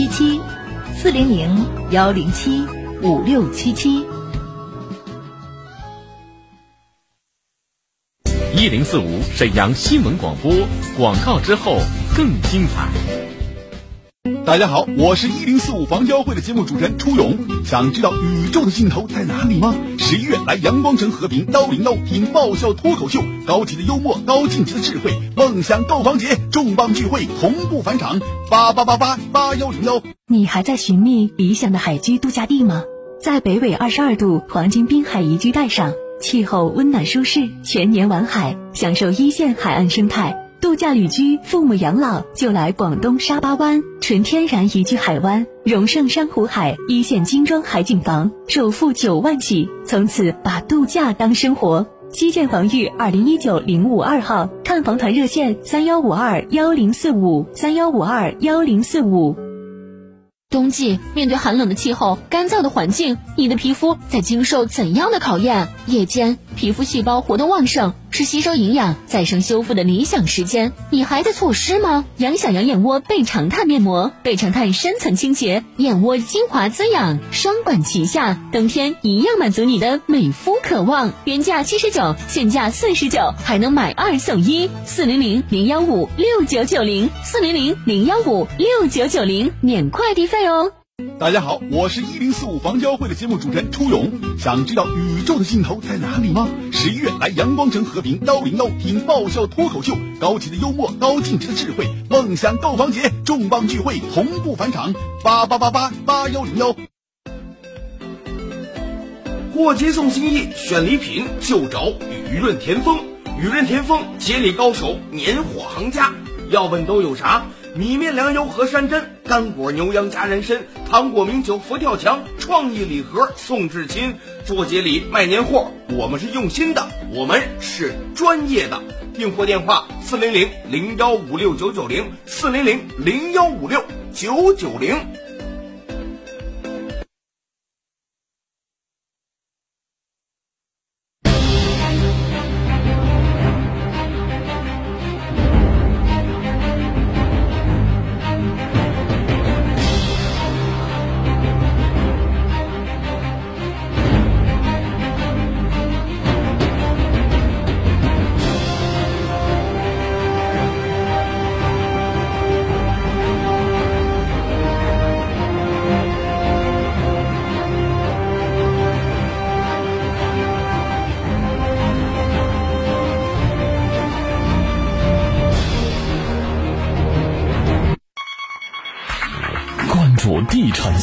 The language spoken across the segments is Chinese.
七七，四零零幺零七五六七七。一零四五沈阳新闻广播广告之后更精彩。大家好，我是一零四五房交会的节目主持人初勇。想知道宇宙的尽头在哪里吗？十一月来阳光城和平幺零幺听爆笑脱口秀，高级的幽默，高境界的智慧，梦想购房节重磅聚会同步返场，八八八八八幺零幺。你还在寻觅理想的海居度假地吗？在北纬二十二度黄金滨海宜居带上。气候温暖舒适，全年玩海，享受一线海岸生态。度假旅居，父母养老就来广东沙巴湾，纯天然宜居海湾，荣盛珊瑚海，一线精装海景房，首付九万起，从此把度假当生活。西建房域二零一九零五二号，看房团热线三幺五二幺零四五三幺五二幺零四五。冬季面对寒冷的气候、干燥的环境，你的皮肤在经受怎样的考验？夜间皮肤细胞活动旺盛。是吸收营养、再生修复的理想时间。你还在错失吗？养小羊眼窝倍长炭面膜，倍长炭深层清洁，眼窝精华滋养，双管齐下，冬天一样满足你的美肤渴望。原价七十九，现价四十九，还能买二送一。四零零零幺五六九九零，四零零零幺五六九九零，免快递费哦。大家好，我是一零四五房交会的节目主持人初勇。想知道宇宙的尽头在哪里吗？十一月来阳光城和平幺零幺听爆笑脱口秀，高级的幽默，高净值的智慧，梦想购房节重磅聚会同步返场，八八八八八幺零幺。过节送心意，选礼品就找雨润田丰。雨润田丰，接力高手，年货行家。要问都有啥？米面粮油和山珍，干果牛羊加人参，糖果名酒佛跳墙，创意礼盒送至亲，做节礼卖年货，我们是用心的，我们是专业的。订货电话：四零零零幺五六九九零，四零零零幺五六九九零。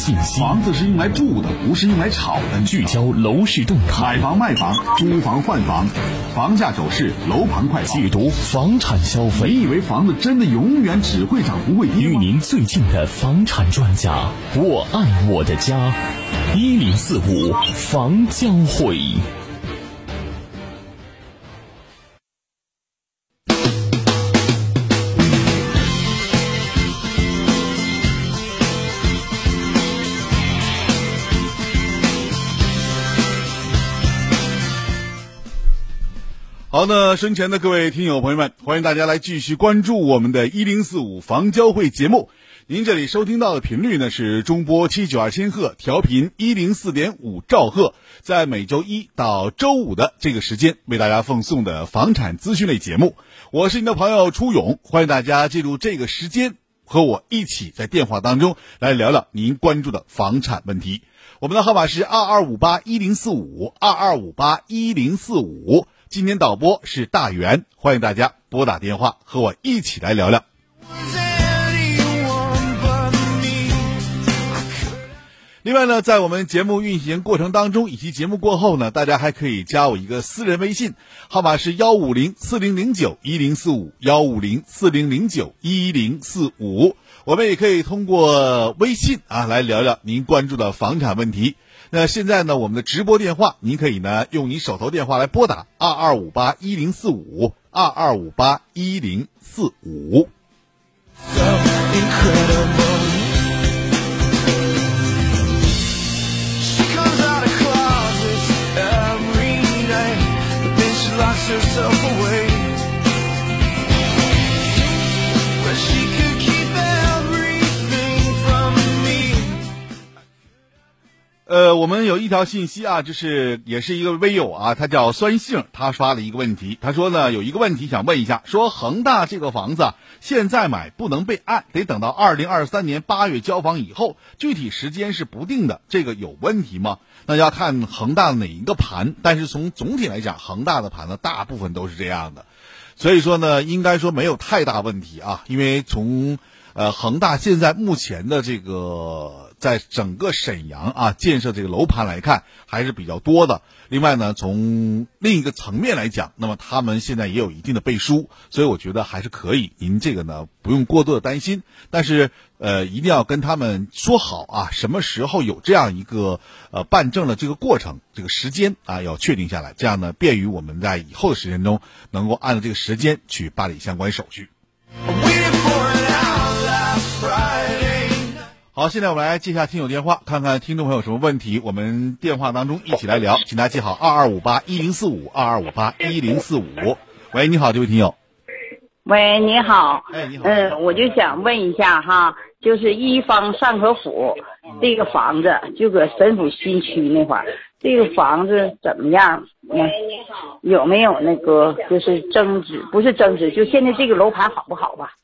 信息：房子是用来住的，不是用来炒的。聚焦楼市动态，买房卖房，租房换房，房价走势，楼盘快解读房产消费。你以为房子真的永远只会涨不会跌与您最近的房产专家，我爱我的家，一零四五房交会。好，那身前的各位听友朋友们，欢迎大家来继续关注我们的“一零四五房交会”节目。您这里收听到的频率呢是中波七九二千赫，调频一零四点五兆赫，在每周一到周五的这个时间为大家奉送的房产资讯类节目。我是您的朋友初勇，欢迎大家进入这个时间和我一起在电话当中来聊聊您关注的房产问题。我们的号码是二二五八一零四五二二五八一零四五。今天导播是大元，欢迎大家拨打电话和我一起来聊聊。另外呢，在我们节目运行过程当中以及节目过后呢，大家还可以加我一个私人微信，号码是幺五零四零零九一零四五幺五零四零零九一零四五。我们也可以通过微信啊来聊聊您关注的房产问题。那现在呢，我们的直播电话，您可以呢用你手头电话来拨打二二五八一零四五二二五八一零四五。呃，我们有一条信息啊，就是也是一个微友啊，他叫酸杏，他发了一个问题，他说呢有一个问题想问一下，说恒大这个房子啊现在买不能备案，得等到二零二三年八月交房以后，具体时间是不定的，这个有问题吗？那要看恒大哪一个盘，但是从总体来讲，恒大的盘呢大部分都是这样的，所以说呢，应该说没有太大问题啊，因为从呃恒大现在目前的这个。在整个沈阳啊，建设这个楼盘来看还是比较多的。另外呢，从另一个层面来讲，那么他们现在也有一定的背书，所以我觉得还是可以。您这个呢，不用过多的担心。但是呃，一定要跟他们说好啊，什么时候有这样一个呃办证的这个过程，这个时间啊要确定下来，这样呢，便于我们在以后的时间中能够按照这个时间去办理相关手续。好，现在我们来接下听友电话，看看听众朋友有什么问题，我们电话当中一起来聊，请大家记好二二五八一零四五二二五八一零四五。喂，你好，这位听友。喂，你好。哎，你好。嗯，我就想问一下哈，就是一方上河府这个房子，就搁沈府新区那块儿，这个房子怎么样？嗯，有没有那个就是增值？不是增值，就现在这个楼盘好不好吧？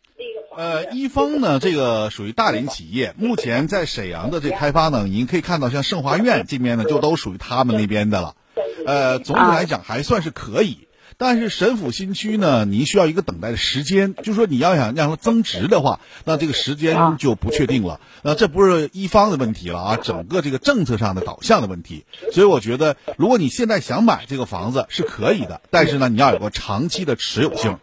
呃，一方呢，这个属于大连企业，目前在沈阳的这开发呢，您可以看到像盛华苑这边呢，就都属于他们那边的了。呃，总体来讲还算是可以，但是沈府新区呢，您需要一个等待的时间，就是说你要想让它增值的话，那这个时间就不确定了。那这不是一方的问题了啊，整个这个政策上的导向的问题。所以我觉得，如果你现在想买这个房子是可以的，但是呢，你要有个长期的持有性。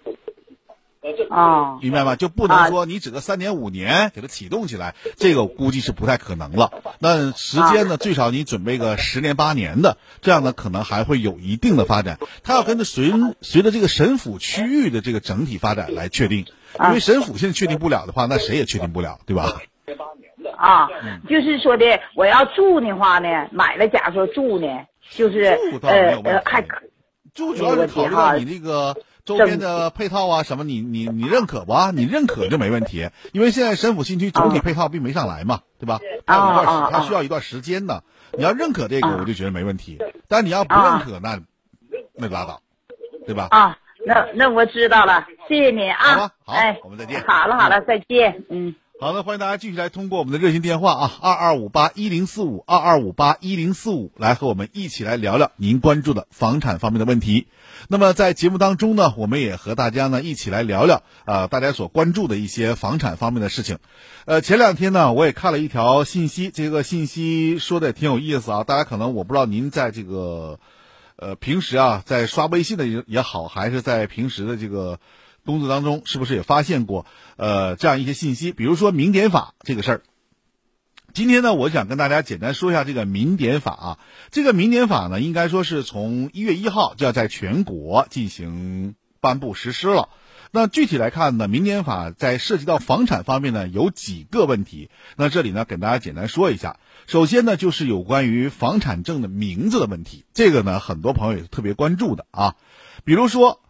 啊，明白吗？就不能说你只个三年五年给它启动起来，这个估计是不太可能了。那时间呢，最少你准备个十年八年的，这样呢可能还会有一定的发展。它要跟着随随着这个省府区域的这个整体发展来确定，因为省府现在确定不了的话，那谁也确定不了，对吧？啊，就是说的，我要住的话呢，买了，假如说住呢，就是呃呃还可住主要是考虑到你那个。周边的配套啊，什么你你你认可不？你认可就没问题，因为现在沈府新区总体配套并没上来嘛，对吧？它有一段，它需要一段时间的。你要认可这个，我就觉得没问题。但你要不认可，那那拉倒，对吧？啊，那那我知道了，谢谢你啊。好，我们再见。好了好了，再见。嗯。好的，欢迎大家继续来通过我们的热线电话啊，二二五八一零四五二二五八一零四五来和我们一起来聊聊您关注的房产方面的问题。那么在节目当中呢，我们也和大家呢一起来聊聊啊，大家所关注的一些房产方面的事情。呃，前两天呢，我也看了一条信息，这个信息说的也挺有意思啊。大家可能我不知道您在这个呃平时啊，在刷微信的也也好，还是在平时的这个。工作当中是不是也发现过呃这样一些信息？比如说民典法这个事儿。今天呢，我想跟大家简单说一下这个民典法啊。这个民典法呢，应该说是从一月一号就要在全国进行颁布实施了。那具体来看呢，民典法在涉及到房产方面呢，有几个问题。那这里呢，给大家简单说一下。首先呢，就是有关于房产证的名字的问题，这个呢，很多朋友也是特别关注的啊。比如说。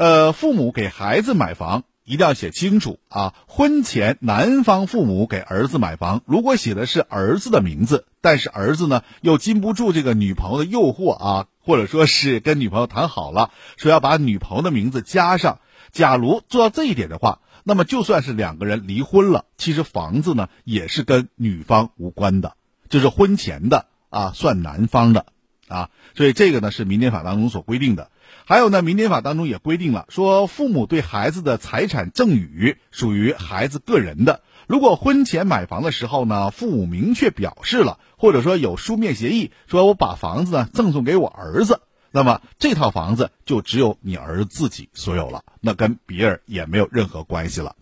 呃，父母给孩子买房一定要写清楚啊。婚前男方父母给儿子买房，如果写的是儿子的名字，但是儿子呢又禁不住这个女朋友的诱惑啊，或者说是跟女朋友谈好了，说要把女朋友的名字加上。假如做到这一点的话，那么就算是两个人离婚了，其实房子呢也是跟女方无关的，就是婚前的啊算男方的啊。所以这个呢是民典法当中所规定的。还有呢，民典法当中也规定了，说父母对孩子的财产赠与属于孩子个人的。如果婚前买房的时候呢，父母明确表示了，或者说有书面协议，说我把房子呢赠送给我儿子，那么这套房子就只有你儿子自己所有了，那跟别人也没有任何关系了。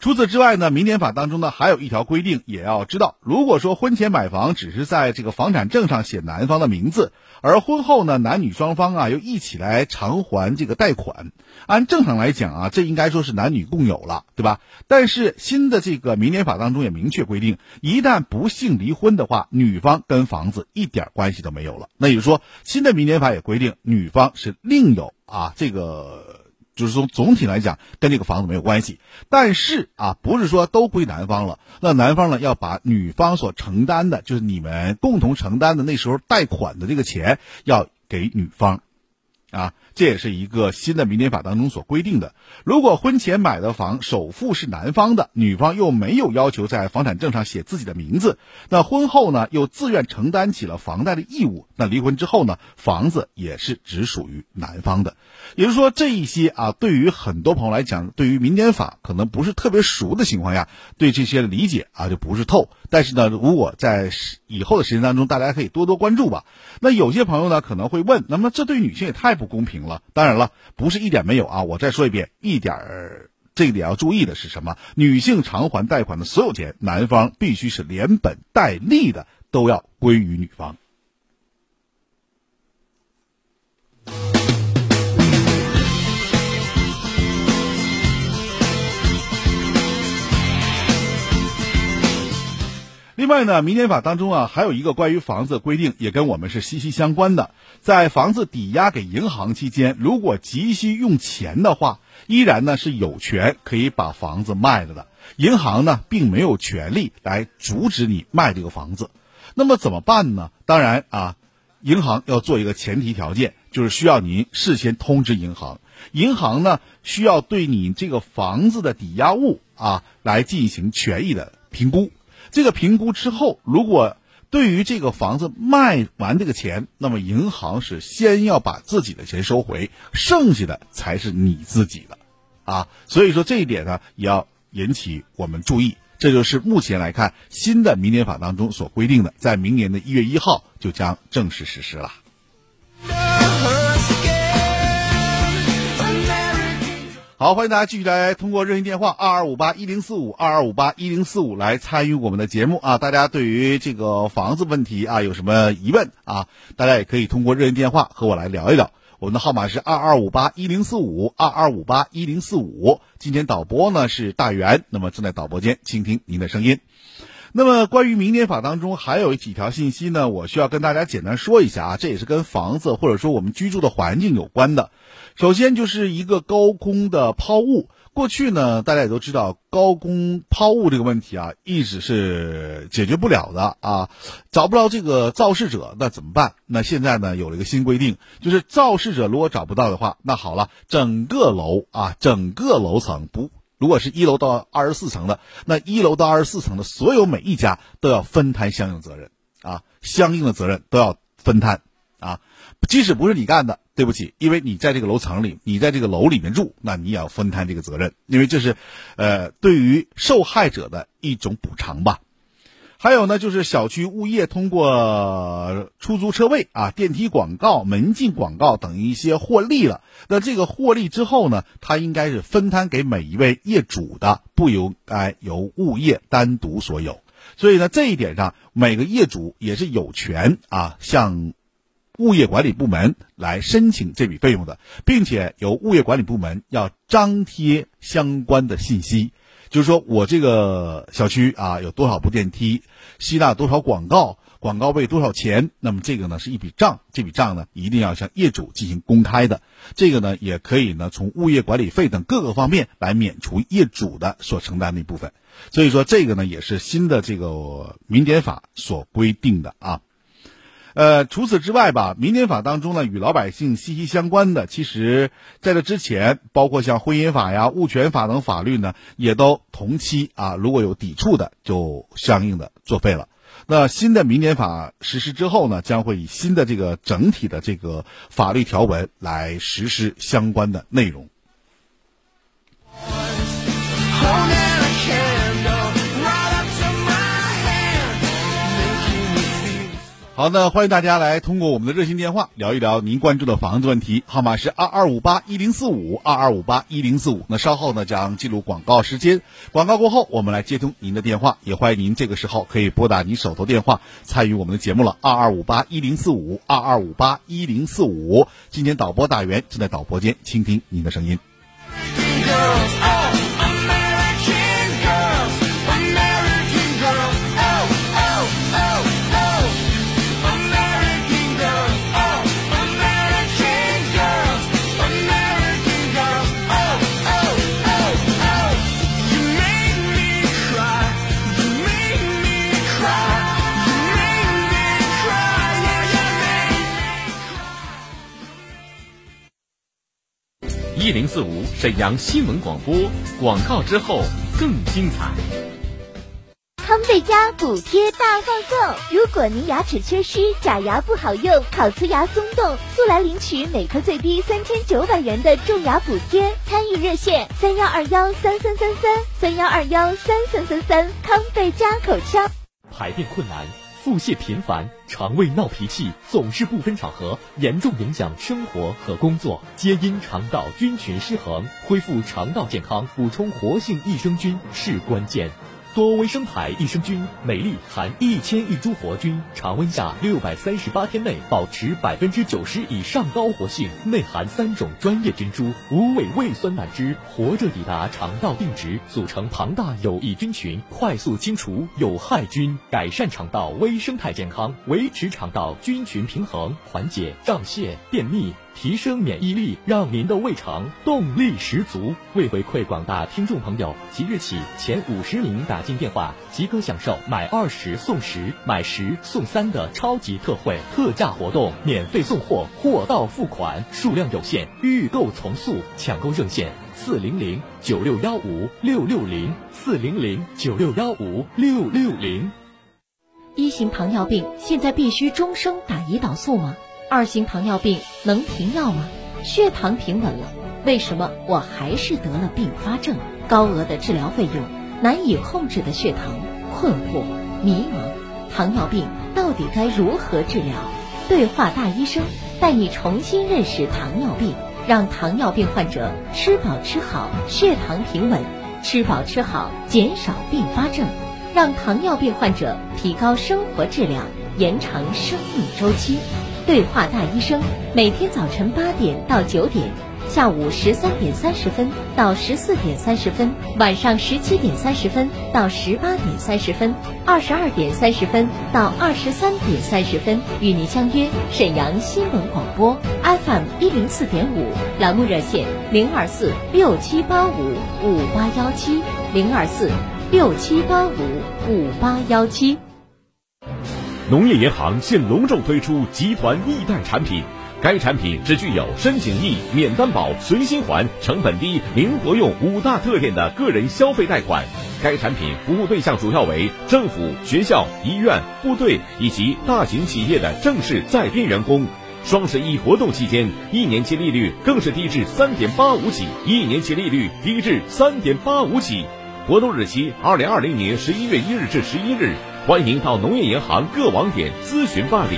除此之外呢，民典法当中呢还有一条规定，也要知道，如果说婚前买房只是在这个房产证上写男方的名字，而婚后呢男女双方啊又一起来偿还这个贷款，按正常来讲啊，这应该说是男女共有了，对吧？但是新的这个民典法当中也明确规定，一旦不幸离婚的话，女方跟房子一点关系都没有了。那也就是说，新的民典法也规定，女方是另有啊这个。就是说总体来讲跟这个房子没有关系。但是啊，不是说都归男方了，那男方呢要把女方所承担的，就是你们共同承担的那时候贷款的这个钱要给女方，啊。这也是一个新的民典法当中所规定的。如果婚前买的房首付是男方的，女方又没有要求在房产证上写自己的名字，那婚后呢又自愿承担起了房贷的义务，那离婚之后呢，房子也是只属于男方的。也就是说，这一些啊，对于很多朋友来讲，对于民典法可能不是特别熟的情况下，对这些理解啊就不是透。但是呢，如果在以后的时间当中，大家可以多多关注吧。那有些朋友呢可能会问，那么这对女性也太不公平了。当然了，不是一点没有啊！我再说一遍，一点儿这一点要注意的是什么？女性偿还贷款的所有钱，男方必须是连本带利的，都要归于女方。另外呢，民典法当中啊，还有一个关于房子的规定，也跟我们是息息相关的。在房子抵押给银行期间，如果急需用钱的话，依然呢是有权可以把房子卖了的。银行呢并没有权利来阻止你卖这个房子。那么怎么办呢？当然啊，银行要做一个前提条件，就是需要您事先通知银行，银行呢需要对你这个房子的抵押物啊来进行权益的评估。这个评估之后，如果对于这个房子卖完这个钱，那么银行是先要把自己的钱收回，剩下的才是你自己的，啊，所以说这一点呢也要引起我们注意。这就是目前来看新的民典法当中所规定的，在明年的一月一号就将正式实施了。好，欢迎大家继续来通过热线电话二二五八一零四五二二五八一零四五来参与我们的节目啊！大家对于这个房子问题啊有什么疑问啊？大家也可以通过热线电话和我来聊一聊。我们的号码是二二五八一零四五二二五八一零四五。今天导播呢是大元，那么正在导播间倾听您的声音。那么关于民典法当中还有几条信息呢？我需要跟大家简单说一下啊，这也是跟房子或者说我们居住的环境有关的。首先就是一个高空的抛物。过去呢，大家也都知道，高空抛物这个问题啊，一直是解决不了的啊，找不到这个肇事者，那怎么办？那现在呢，有了一个新规定，就是肇事者如果找不到的话，那好了，整个楼啊，整个楼层不，如果是一楼到二十四层的，那一楼到二十四层的所有每一家都要分摊相应责任啊，相应的责任都要分摊啊。即使不是你干的，对不起，因为你在这个楼层里，你在这个楼里面住，那你也要分摊这个责任，因为这是，呃，对于受害者的一种补偿吧。还有呢，就是小区物业通过出租车位啊、电梯广告、门禁广告等一些获利了，那这个获利之后呢，它应该是分摊给每一位业主的，不由该由物业单独所有。所以呢，这一点上，每个业主也是有权啊向。物业管理部门来申请这笔费用的，并且由物业管理部门要张贴相关的信息，就是说我这个小区啊有多少部电梯，吸纳多少广告，广告费多少钱，那么这个呢是一笔账，这笔账呢一定要向业主进行公开的，这个呢也可以呢从物业管理费等各个方面来免除业主的所承担的一部分，所以说这个呢也是新的这个民典法所规定的啊。呃，除此之外吧，民典法当中呢，与老百姓息息相关的，其实在这之前，包括像婚姻法呀、物权法等法律呢，也都同期啊，如果有抵触的，就相应的作废了。那新的民典法实施之后呢，将会以新的这个整体的这个法律条文来实施相关的内容。好，那欢迎大家来通过我们的热线电话聊一聊您关注的房子问题，号码是二二五八一零四五二二五八一零四五。那稍后呢将进入广告时间，广告过后我们来接通您的电话，也欢迎您这个时候可以拨打您手头电话参与我们的节目了，二二五八一零四五二二五八一零四五。今天导播大员正在导播间倾听您的声音。一零四五沈阳新闻广播，广告之后更精彩。康贝佳补贴大放送！如果您牙齿缺失、假牙不好用、烤瓷牙松动，速来领取每颗最低三千九百元的种牙补贴。参与热线：三幺二幺三三三三三幺二幺三三三三。康贝佳口腔。排便困难、腹泻频繁、肠胃闹脾气，总是不分场合，严重影响生活和工作，皆因肠道菌群失衡。恢复肠道健康，补充活性益生菌是关键。多维生牌益生菌，每粒含一千亿株活菌，常温下六百三十八天内保持百分之九十以上高活性，内含三种专业菌株，无味胃酸胆汁，活着抵达肠道定植，组成庞大有益菌群，快速清除有害菌，改善肠道微生态健康，维持肠道菌群平衡，缓解胀泻、便秘。提升免疫力，让您的胃肠动力十足。为回馈广大听众朋友，即日起前五十名打进电话即可享受买二十送十、买十送三的超级特惠特价活动，免费送货，货到付款，数量有限，预购从速。抢购热线：四零零九六幺五六六零四零零九六幺五六六零。一型糖尿病现在必须终生打胰岛素吗？二型糖尿病能停药吗？血糖平稳了，为什么我还是得了并发症？高额的治疗费用，难以控制的血糖，困惑、迷茫，糖尿病到底该如何治疗？对话大医生，带你重新认识糖尿病，让糖尿病患者吃饱吃好，血糖平稳；吃饱吃好，减少并发症，让糖尿病患者提高生活质量，延长生命周期。对话大医生，每天早晨八点到九点，下午十三点三十分到十四点三十分，晚上十七点三十分到十八点三十分，二十二点三十分到二十三点三十分，与您相约沈阳新闻广播 FM 一零四点五，栏目热线零二四六七八五五八幺七零二四六七八五五八幺七。农业银行现隆重推出集团易贷产品，该产品只具有申请易、免担保、随心还、成本低、灵活用五大特点的个人消费贷款。该产品服务对象主要为政府、学校、医院、部队以及大型企业的正式在编员工。双十一活动期间，一年期利率更是低至三点八五起，一年期利率低至三点八五起。活动日期：二零二零年十一月一日至十一日。欢迎到农业银行各网点咨询办理。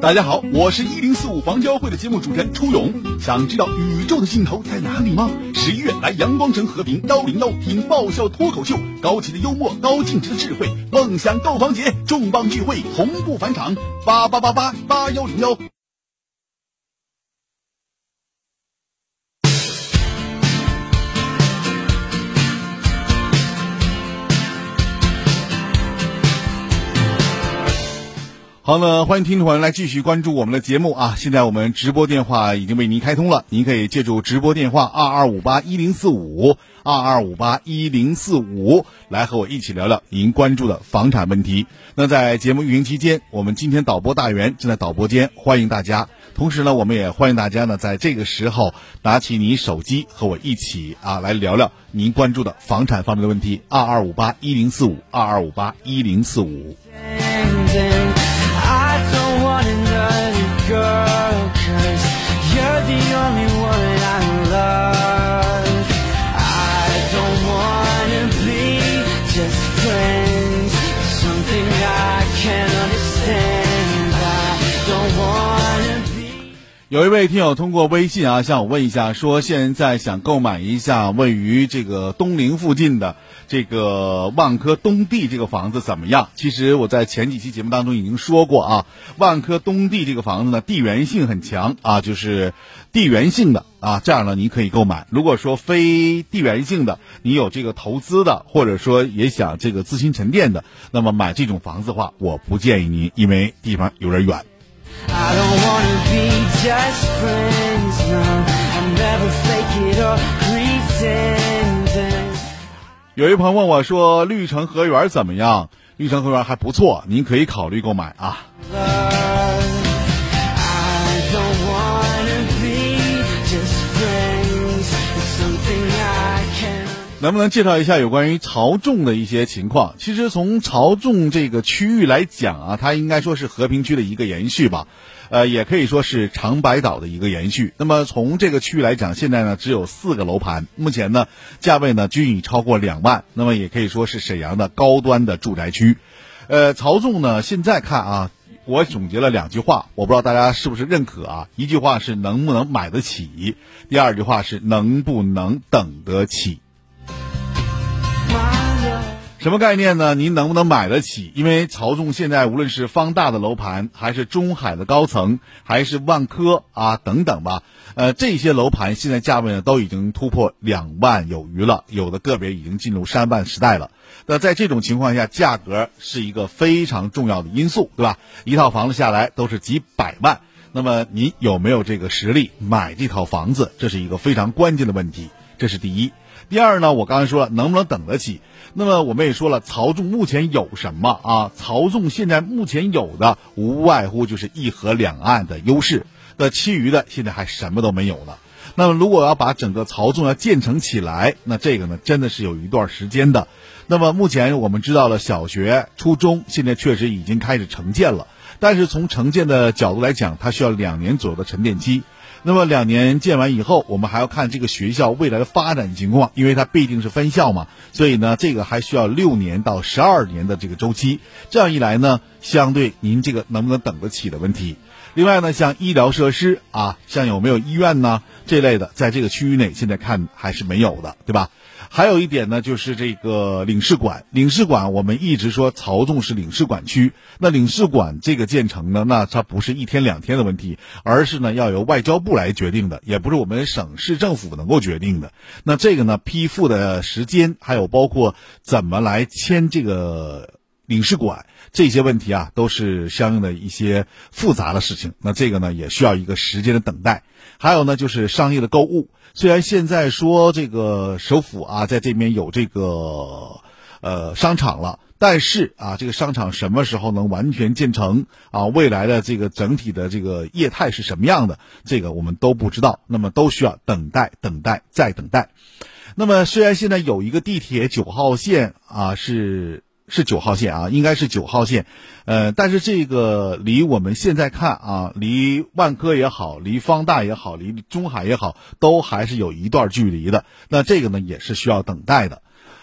大家好，我是一零四五房交会的节目主持人初勇。想知道宇宙的尽头在哪里吗？十一月来阳光城和平幺零幺听爆笑脱口秀，高级的幽默，高净值的智慧，梦想购房节重磅聚会同步返场，八八八八八幺零幺。好呢，欢迎听众朋友来继续关注我们的节目啊！现在我们直播电话已经为您开通了，您可以借助直播电话二二五八一零四五二二五八一零四五来和我一起聊聊您关注的房产问题。那在节目运营期间，我们今天导播大员正在导播间，欢迎大家。同时呢，我们也欢迎大家呢，在这个时候拿起你手机和我一起啊来聊聊您关注的房产方面的问题。二二五八一零四五二二五八一零四五。有一位听友通过微信啊向我问一下，说现在想购买一下位于这个东陵附近的这个万科东地这个房子怎么样？其实我在前几期节目当中已经说过啊，万科东地这个房子呢，地缘性很强啊，就是地缘性的啊，这样呢您可以购买。如果说非地缘性的，你有这个投资的，或者说也想这个资金沉淀的，那么买这种房子的话，我不建议您，因为地方有点远。有一朋友问我说：“绿城河源怎么样？”绿城河源还不错，您可以考虑购买啊。能不能介绍一下有关于曹仲的一些情况？其实从曹仲这个区域来讲啊，它应该说是和平区的一个延续吧，呃，也可以说是长白岛的一个延续。那么从这个区域来讲，现在呢只有四个楼盘，目前呢价位呢均已超过两万，那么也可以说是沈阳的高端的住宅区。呃，曹仲呢现在看啊，我总结了两句话，我不知道大家是不是认可啊？一句话是能不能买得起，第二句话是能不能等得起。什么概念呢？您能不能买得起？因为曹仲现在无论是方大的楼盘，还是中海的高层，还是万科啊等等吧，呃，这些楼盘现在价位呢都已经突破两万有余了，有的个别已经进入三万时代了。那在这种情况下，价格是一个非常重要的因素，对吧？一套房子下来都是几百万，那么你有没有这个实力买这套房子？这是一个非常关键的问题，这是第一。第二呢，我刚才说了，能不能等得起？那么我们也说了，曹仲目前有什么啊？曹仲现在目前有的无外乎就是一河两岸的优势，那其余的现在还什么都没有了。那么如果要把整个曹仲要建成起来，那这个呢真的是有一段时间的。那么目前我们知道了，小学、初中现在确实已经开始承建了，但是从承建的角度来讲，它需要两年左右的沉淀期。那么两年建完以后，我们还要看这个学校未来的发展情况，因为它毕竟是分校嘛，所以呢，这个还需要六年到十二年的这个周期。这样一来呢，相对您这个能不能等得起的问题。另外呢，像医疗设施啊，像有没有医院呢这类的，在这个区域内现在看还是没有的，对吧？还有一点呢，就是这个领事馆。领事馆，我们一直说曹仲是领事馆区。那领事馆这个建成呢，那它不是一天两天的问题，而是呢要由外交部来决定的，也不是我们省市政府能够决定的。那这个呢，批复的时间，还有包括怎么来签这个领事馆这些问题啊，都是相应的一些复杂的事情。那这个呢，也需要一个时间的等待。还有呢，就是商业的购物。虽然现在说这个首府啊，在这边有这个呃商场了，但是啊，这个商场什么时候能完全建成啊？未来的这个整体的这个业态是什么样的？这个我们都不知道，那么都需要等待、等待再等待。那么虽然现在有一个地铁九号线啊，是。是九号线啊，应该是九号线，呃，但是这个离我们现在看啊，离万科也好，离方大也好，离中海也好，都还是有一段距离的。那这个呢，也是需要等待的。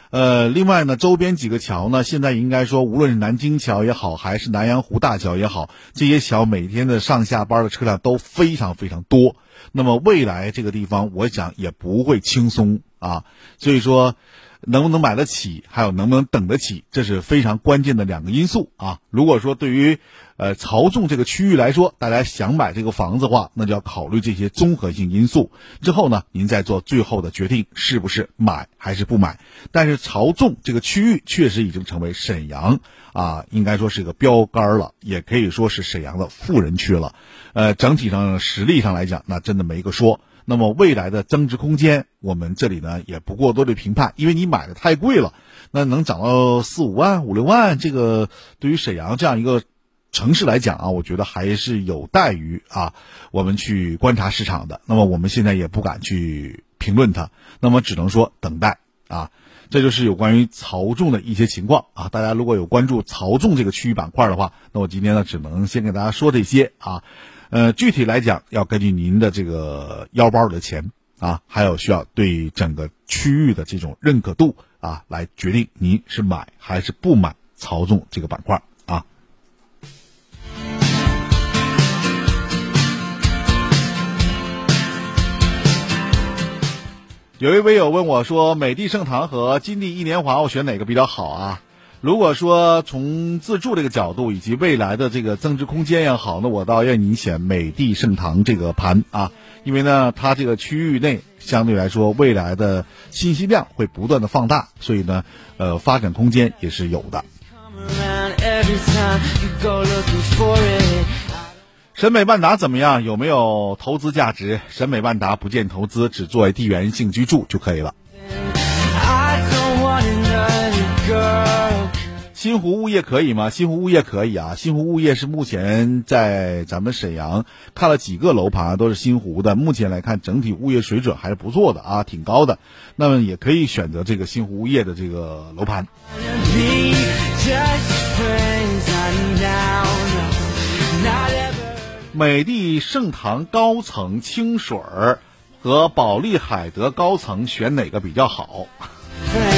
呃，另外呢，周边几个桥呢，现在应该说，无论是南京桥也好，还是南阳湖大桥也好，这些桥每天的上下班的车辆都非常非常多。那么未来这个地方，我想也不会轻松啊，所以说。能不能买得起，还有能不能等得起，这是非常关键的两个因素啊。如果说对于，呃，曹仲这个区域来说，大家想买这个房子的话，那就要考虑这些综合性因素。之后呢，您再做最后的决定，是不是买还是不买。但是曹仲这个区域确实已经成为沈阳啊，应该说是一个标杆了，也可以说是沈阳的富人区了。呃，整体上实力上来讲，那真的没个说。那么未来的增值空间，我们这里呢也不过多的评判，因为你买的太贵了，那能涨到四五万、五六万，这个对于沈阳这样一个城市来讲啊，我觉得还是有待于啊我们去观察市场的。那么我们现在也不敢去评论它，那么只能说等待啊。这就是有关于曹仲的一些情况啊。大家如果有关注曹仲这个区域板块的话，那我今天呢只能先给大家说这些啊。呃，具体来讲，要根据您的这个腰包里的钱啊，还有需要对整个区域的这种认可度啊，来决定您是买还是不买曹纵这个板块啊。有一位友问我说：“美的盛唐和金地一年华，我选哪个比较好啊？”如果说从自住这个角度以及未来的这个增值空间也好，那我倒愿意选美的盛唐这个盘啊，因为呢，它这个区域内相对来说未来的信息量会不断的放大，所以呢，呃，发展空间也是有的。审美万达怎么样？有没有投资价值？审美万达不见投资，只作为地缘性居住就可以了。新湖物业可以吗？新湖物业可以啊，新湖物业是目前在咱们沈阳看了几个楼盘，都是新湖的。目前来看，整体物业水准还是不错的啊，挺高的。那么也可以选择这个新湖物业的这个楼盘。美的盛唐高层清水儿和保利海德高层选哪个比较好？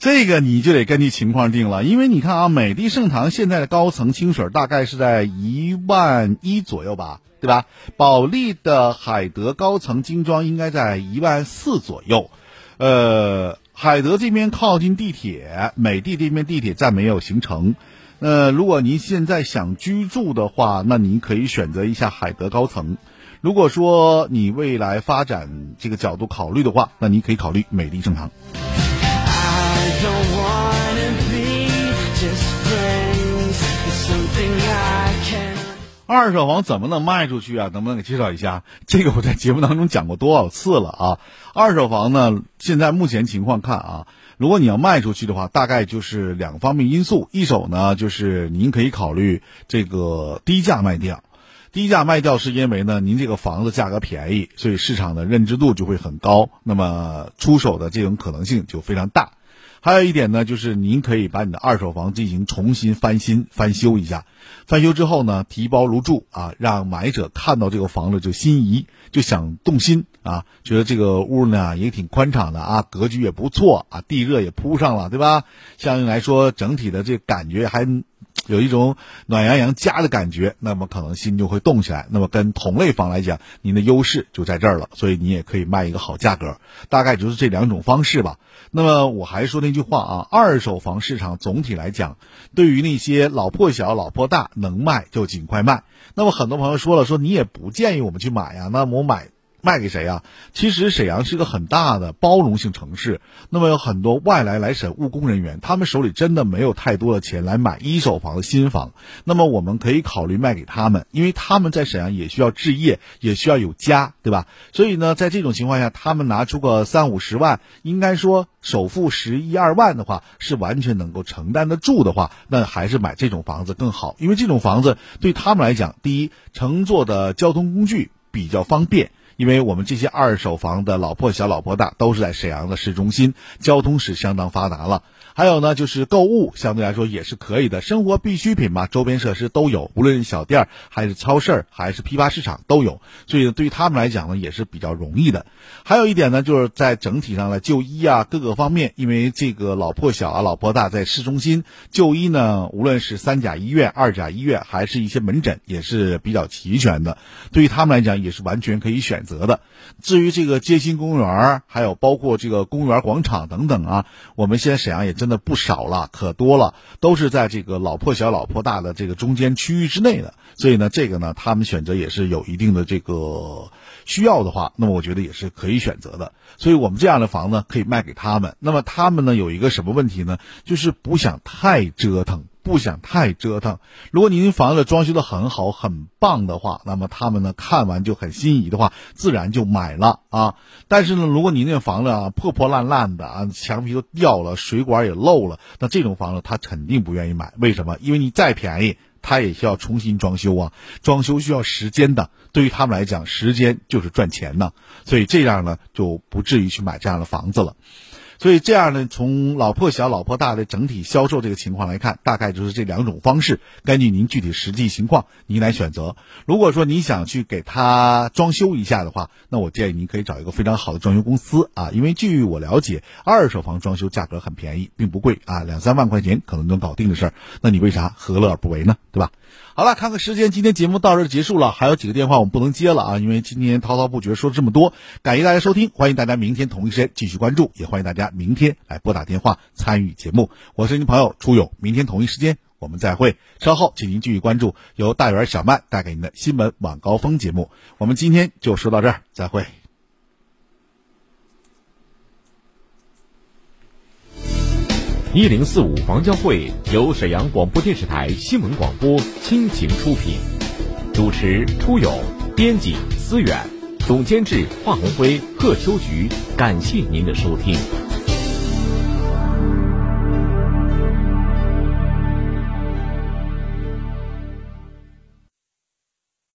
这个你就得根据情况定了，因为你看啊，美的盛唐现在的高层清水大概是在一万一左右吧，对吧？保利的海德高层精装应该在一万四左右，呃，海德这边靠近地铁，美的这边地铁站没有形成。呃，如果您现在想居住的话，那您可以选择一下海德高层。如果说你未来发展这个角度考虑的话，那你可以考虑美的盛唐。二手房怎么能卖出去啊？能不能给介绍一下？这个我在节目当中讲过多少次了啊！二手房呢，现在目前情况看啊，如果你要卖出去的话，大概就是两方面因素。一手呢，就是您可以考虑这个低价卖掉，低价卖掉是因为呢，您这个房子价格便宜，所以市场的认知度就会很高，那么出手的这种可能性就非常大。还有一点呢，就是您可以把你的二手房进行重新翻新、翻修一下。翻修之后呢，提包入住啊，让买者看到这个房子就心仪，就想动心啊，觉得这个屋呢也挺宽敞的啊，格局也不错啊，地热也铺上了，对吧？相应来说，整体的这感觉还。有一种暖洋洋家的感觉，那么可能心就会动起来。那么跟同类房来讲，您的优势就在这儿了，所以你也可以卖一个好价格。大概就是这两种方式吧。那么我还说那句话啊，二手房市场总体来讲，对于那些老破小、老破大，能卖就尽快卖。那么很多朋友说了，说你也不建议我们去买呀，那我买。卖给谁啊？其实沈阳是个很大的包容性城市，那么有很多外来来沈务工人员，他们手里真的没有太多的钱来买一手房的新房，那么我们可以考虑卖给他们，因为他们在沈阳也需要置业，也需要有家，对吧？所以呢，在这种情况下，他们拿出个三五十万，应该说首付十一二万的话，是完全能够承担得住的话，那还是买这种房子更好，因为这种房子对他们来讲，第一，乘坐的交通工具比较方便。因为我们这些二手房的老破小、老破大，都是在沈阳的市中心，交通是相当发达了。还有呢，就是购物相对来说也是可以的，生活必需品嘛，周边设施都有，无论是小店还是超市还是批发市场都有，所以对于他们来讲呢，也是比较容易的。还有一点呢，就是在整体上的就医啊，各个方面，因为这个老破小啊、老破大在市中心就医呢，无论是三甲医院、二甲医院，还是一些门诊，也是比较齐全的。对于他们来讲，也是完全可以选择的。至于这个街心公园，还有包括这个公园广场等等啊，我们现在沈阳也真。那不少了，可多了，都是在这个老破小、老破大的这个中间区域之内的，所以呢，这个呢，他们选择也是有一定的这个需要的话，那么我觉得也是可以选择的。所以我们这样的房子，可以卖给他们。那么他们呢，有一个什么问题呢？就是不想太折腾。不想太折腾。如果您房子装修的很好、很棒的话，那么他们呢看完就很心仪的话，自然就买了啊。但是呢，如果您那房子啊破破烂烂的啊，墙皮都掉了，水管也漏了，那这种房子他肯定不愿意买。为什么？因为你再便宜，他也需要重新装修啊，装修需要时间的。对于他们来讲，时间就是赚钱呢。所以这样呢，就不至于去买这样的房子了。所以这样呢，从老破小、老破大的整体销售这个情况来看，大概就是这两种方式。根据您具体实际情况，您来选择。如果说你想去给它装修一下的话，那我建议您可以找一个非常好的装修公司啊，因为据我了解，二手房装修价格很便宜，并不贵啊，两三万块钱可能能搞定的事儿。那你为啥何乐而不为呢？对吧？好了，看看时间，今天节目到这结束了，还有几个电话我们不能接了啊，因为今天滔滔不绝说了这么多，感谢大家收听，欢迎大家明天同一时间继续关注，也欢迎大家明天来拨打电话参与节目。我是您朋友初勇，明天同一时间我们再会。稍后请您继续关注由大元小麦带给您的新闻晚高峰节目。我们今天就说到这儿，再会。一零四五房交会由沈阳广播电视台新闻广播倾情出品，主持初勇，编辑思远，总监制华红辉、贺秋菊。感谢您的收听。